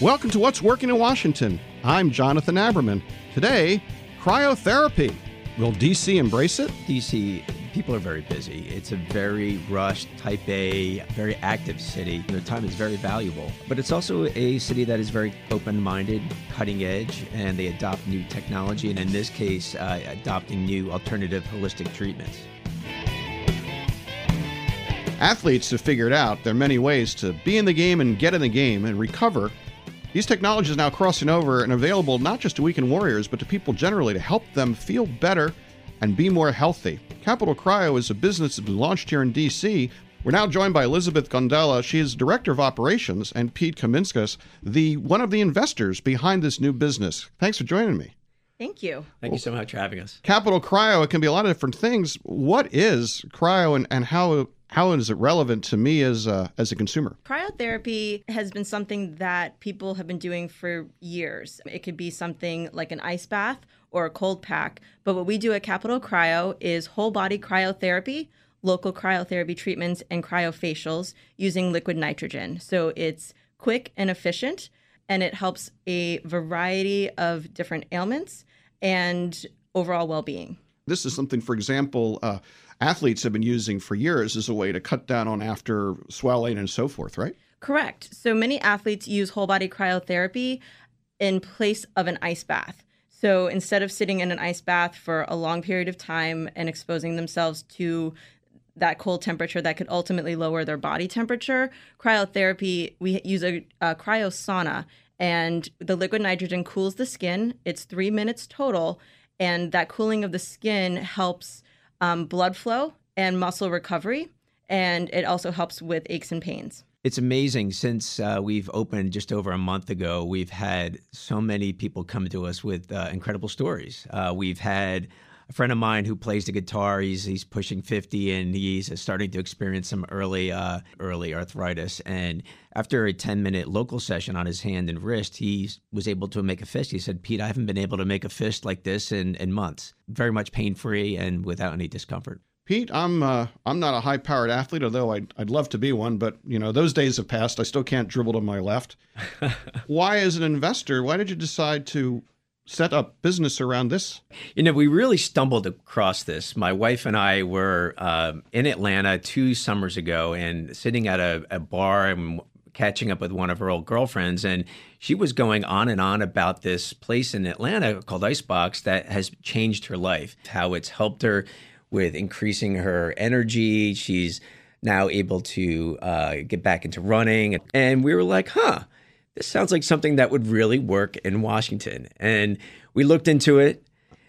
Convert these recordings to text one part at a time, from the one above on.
Welcome to What's Working in Washington. I'm Jonathan Aberman. Today, cryotherapy. Will DC embrace it? DC, people are very busy. It's a very rushed, type A, very active city. Their time is very valuable. But it's also a city that is very open minded, cutting edge, and they adopt new technology, and in this case, uh, adopting new alternative holistic treatments. Athletes have figured out there are many ways to be in the game and get in the game and recover these technologies are now crossing over and available not just to weekend warriors, but to people generally to help them feel better and be more healthy. Capital Cryo is a business that's been launched here in DC. We're now joined by Elizabeth Gondella. She is Director of Operations, and Pete Kaminskas, the one of the investors behind this new business. Thanks for joining me. Thank you. Thank you so much for having us. Capital Cryo, it can be a lot of different things. What is cryo and, and how how is it relevant to me as a, as a consumer? Cryotherapy has been something that people have been doing for years. It could be something like an ice bath or a cold pack. But what we do at Capital Cryo is whole body cryotherapy, local cryotherapy treatments, and cryofacials using liquid nitrogen. So it's quick and efficient, and it helps a variety of different ailments and overall well being. This is something, for example, uh, athletes have been using for years as a way to cut down on after swelling and so forth, right? Correct. So many athletes use whole body cryotherapy in place of an ice bath. So instead of sitting in an ice bath for a long period of time and exposing themselves to that cold temperature that could ultimately lower their body temperature, cryotherapy, we use a, a cryosauna and the liquid nitrogen cools the skin. It's three minutes total. And that cooling of the skin helps um, blood flow and muscle recovery. And it also helps with aches and pains. It's amazing since uh, we've opened just over a month ago, we've had so many people come to us with uh, incredible stories. Uh, we've had a friend of mine who plays the guitar. He's he's pushing fifty and he's starting to experience some early uh, early arthritis. And after a ten minute local session on his hand and wrist, he was able to make a fist. He said, "Pete, I haven't been able to make a fist like this in in months. Very much pain free and without any discomfort." Pete, I'm uh, I'm not a high powered athlete, although I'd, I'd love to be one. But you know, those days have passed. I still can't dribble to my left. why, as an investor, why did you decide to set up business around this? You know, we really stumbled across this. My wife and I were uh, in Atlanta two summers ago, and sitting at a, a bar and catching up with one of her old girlfriends and she was going on and on about this place in Atlanta called Icebox that has changed her life how it's helped her with increasing her energy. She's now able to uh, get back into running. And we were like, huh, this sounds like something that would really work in Washington. And we looked into it.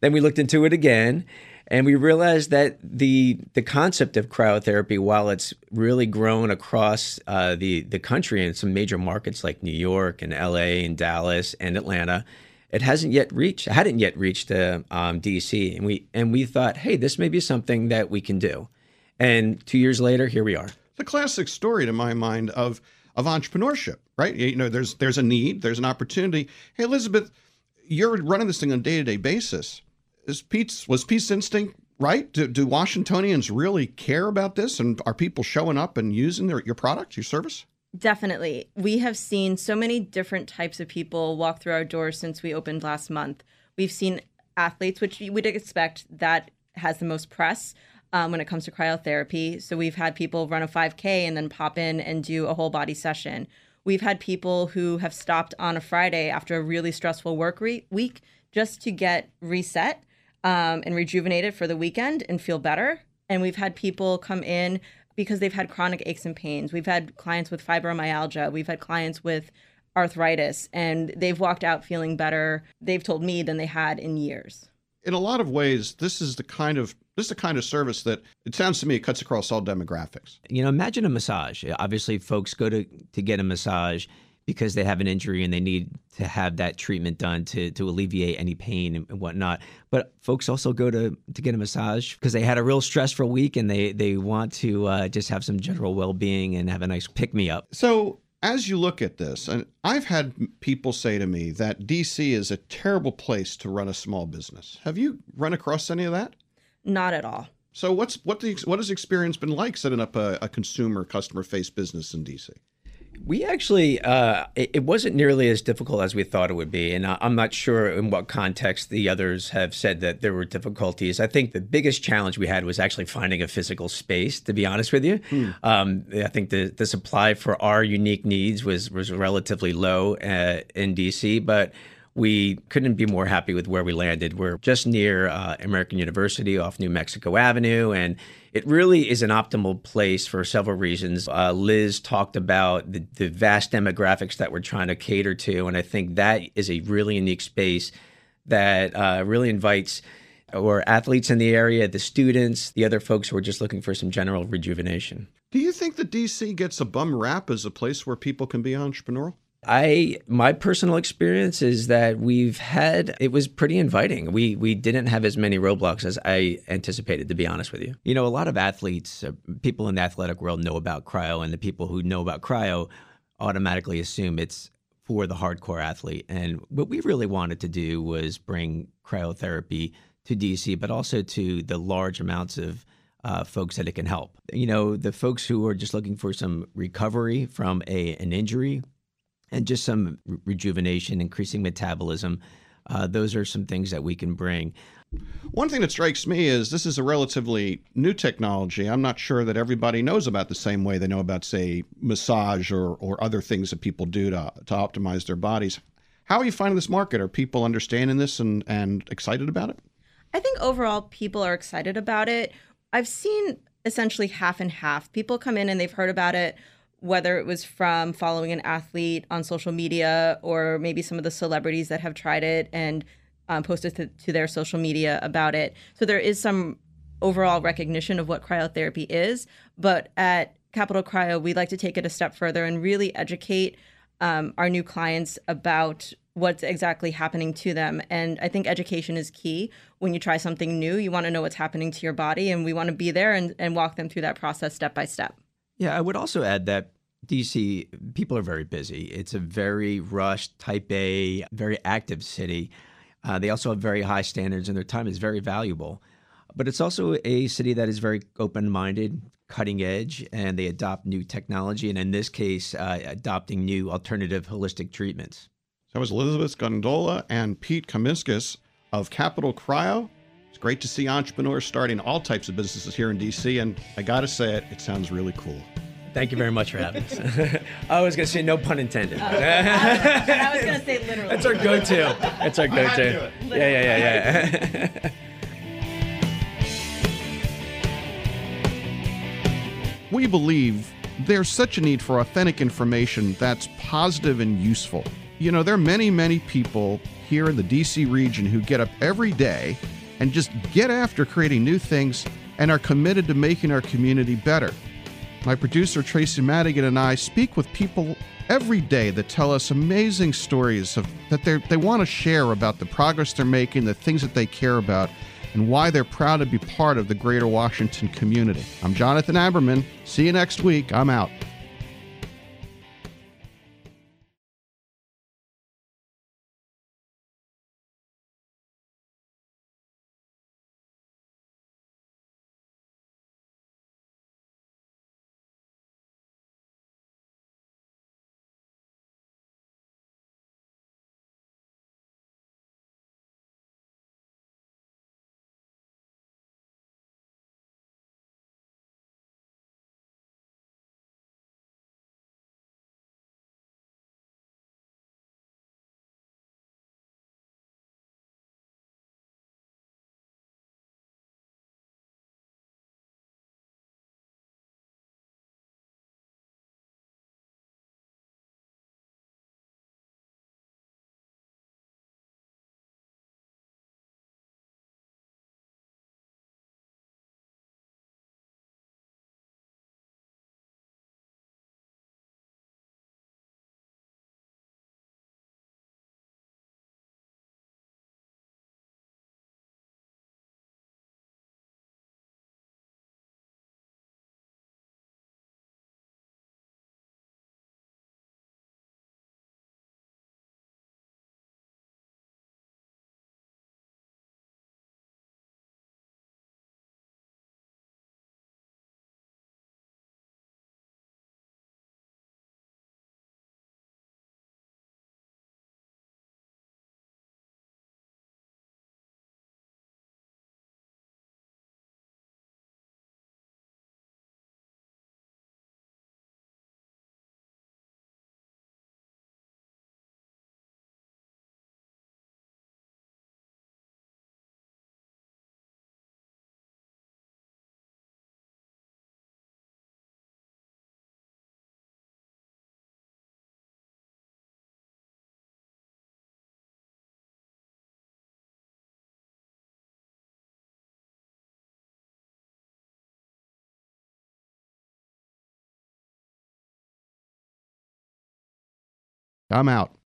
Then we looked into it again. And we realized that the the concept of cryotherapy, while it's really grown across uh, the the country in some major markets like New York and L.A. and Dallas and Atlanta, it hasn't yet reached hadn't yet reached uh, um, DC, and we and we thought, hey, this may be something that we can do. And two years later, here we are. The classic story, to my mind, of of entrepreneurship, right? You know, there's there's a need, there's an opportunity. Hey, Elizabeth, you're running this thing on a day to day basis. Is Pete's was Pete's instinct right? Do, do Washingtonians really care about this, and are people showing up and using their, your product, your service? Definitely. We have seen so many different types of people walk through our doors since we opened last month. We've seen athletes, which you would expect that has the most press um, when it comes to cryotherapy. So we've had people run a 5K and then pop in and do a whole body session. We've had people who have stopped on a Friday after a really stressful work re- week just to get reset um, and rejuvenated for the weekend and feel better. And we've had people come in because they've had chronic aches and pains. We've had clients with fibromyalgia. We've had clients with arthritis, and they've walked out feeling better, they've told me, than they had in years. In a lot of ways, this is the kind of this is the kind of service that it sounds to me it cuts across all demographics. You know, imagine a massage. Obviously, folks go to to get a massage because they have an injury and they need to have that treatment done to to alleviate any pain and whatnot. But folks also go to to get a massage because they had a real stressful week and they they want to uh, just have some general well being and have a nice pick me up. So as you look at this, and I've had people say to me that DC is a terrible place to run a small business. Have you run across any of that? Not at all. So what's what the what has experience been like setting up a, a consumer customer face business in DC? We actually, uh, it, it, wasn't nearly as difficult as we thought it would be. And I, I'm not sure in what context the others have said that there were difficulties. I think the biggest challenge we had was actually finding a physical space, to be honest with you. Hmm. Um, I think the, the supply for our unique needs was, was relatively low uh, in DC, but we couldn't be more happy with where we landed. We're just near uh, American University off New Mexico Avenue, and it really is an optimal place for several reasons. Uh, Liz talked about the, the vast demographics that we're trying to cater to, and I think that is a really unique space that uh, really invites or athletes in the area, the students, the other folks who are just looking for some general rejuvenation. Do you think that DC gets a bum rap as a place where people can be entrepreneurial? I my personal experience is that we've had it was pretty inviting. We we didn't have as many roadblocks as I anticipated to be honest with you. You know, a lot of athletes, uh, people in the athletic world know about cryo and the people who know about cryo automatically assume it's for the hardcore athlete. And what we really wanted to do was bring cryotherapy to DC, but also to the large amounts of uh, folks that it can help. You know, the folks who are just looking for some recovery from a an injury and just some re- rejuvenation, increasing metabolism. Uh, those are some things that we can bring. One thing that strikes me is this is a relatively new technology. I'm not sure that everybody knows about the same way they know about, say, massage or, or other things that people do to, to optimize their bodies. How are you finding this market? Are people understanding this and, and excited about it? I think overall people are excited about it. I've seen essentially half and half. People come in and they've heard about it whether it was from following an athlete on social media or maybe some of the celebrities that have tried it and um, posted to, to, their social media about it. So there is some overall recognition of what cryotherapy is. But at Capital Cryo, we like to take it a step further and really educate um, our new clients about what's exactly happening to them. And I think education is key. When you try something new, you want to know what's happening to your body, and we want to be there and, and walk them through that process step by step. Yeah, I would also add that DC, people are very busy. It's a very rushed, type A, very active city. Uh, they also have very high standards, and their time is very valuable. But it's also a city that is very open minded, cutting edge, and they adopt new technology, and in this case, uh, adopting new alternative holistic treatments. That was Elizabeth Gondola and Pete Kamiskas of Capital Cryo. It's great to see entrepreneurs starting all types of businesses here in DC, and I gotta say it, it sounds really cool. Thank you very much for having us. I was going to say no pun intended. Oh, I was going to say literally. That's our go-to. That's our go-to. Yeah, yeah, yeah, yeah. we believe there's such a need for authentic information that's positive and useful. You know, there are many, many people here in the DC region who get up every day and just get after creating new things and are committed to making our community better. My producer Tracy Madigan and I speak with people every day that tell us amazing stories of that they they want to share about the progress they're making, the things that they care about, and why they're proud to be part of the greater Washington community. I'm Jonathan Aberman. See you next week. I'm out. I'm out.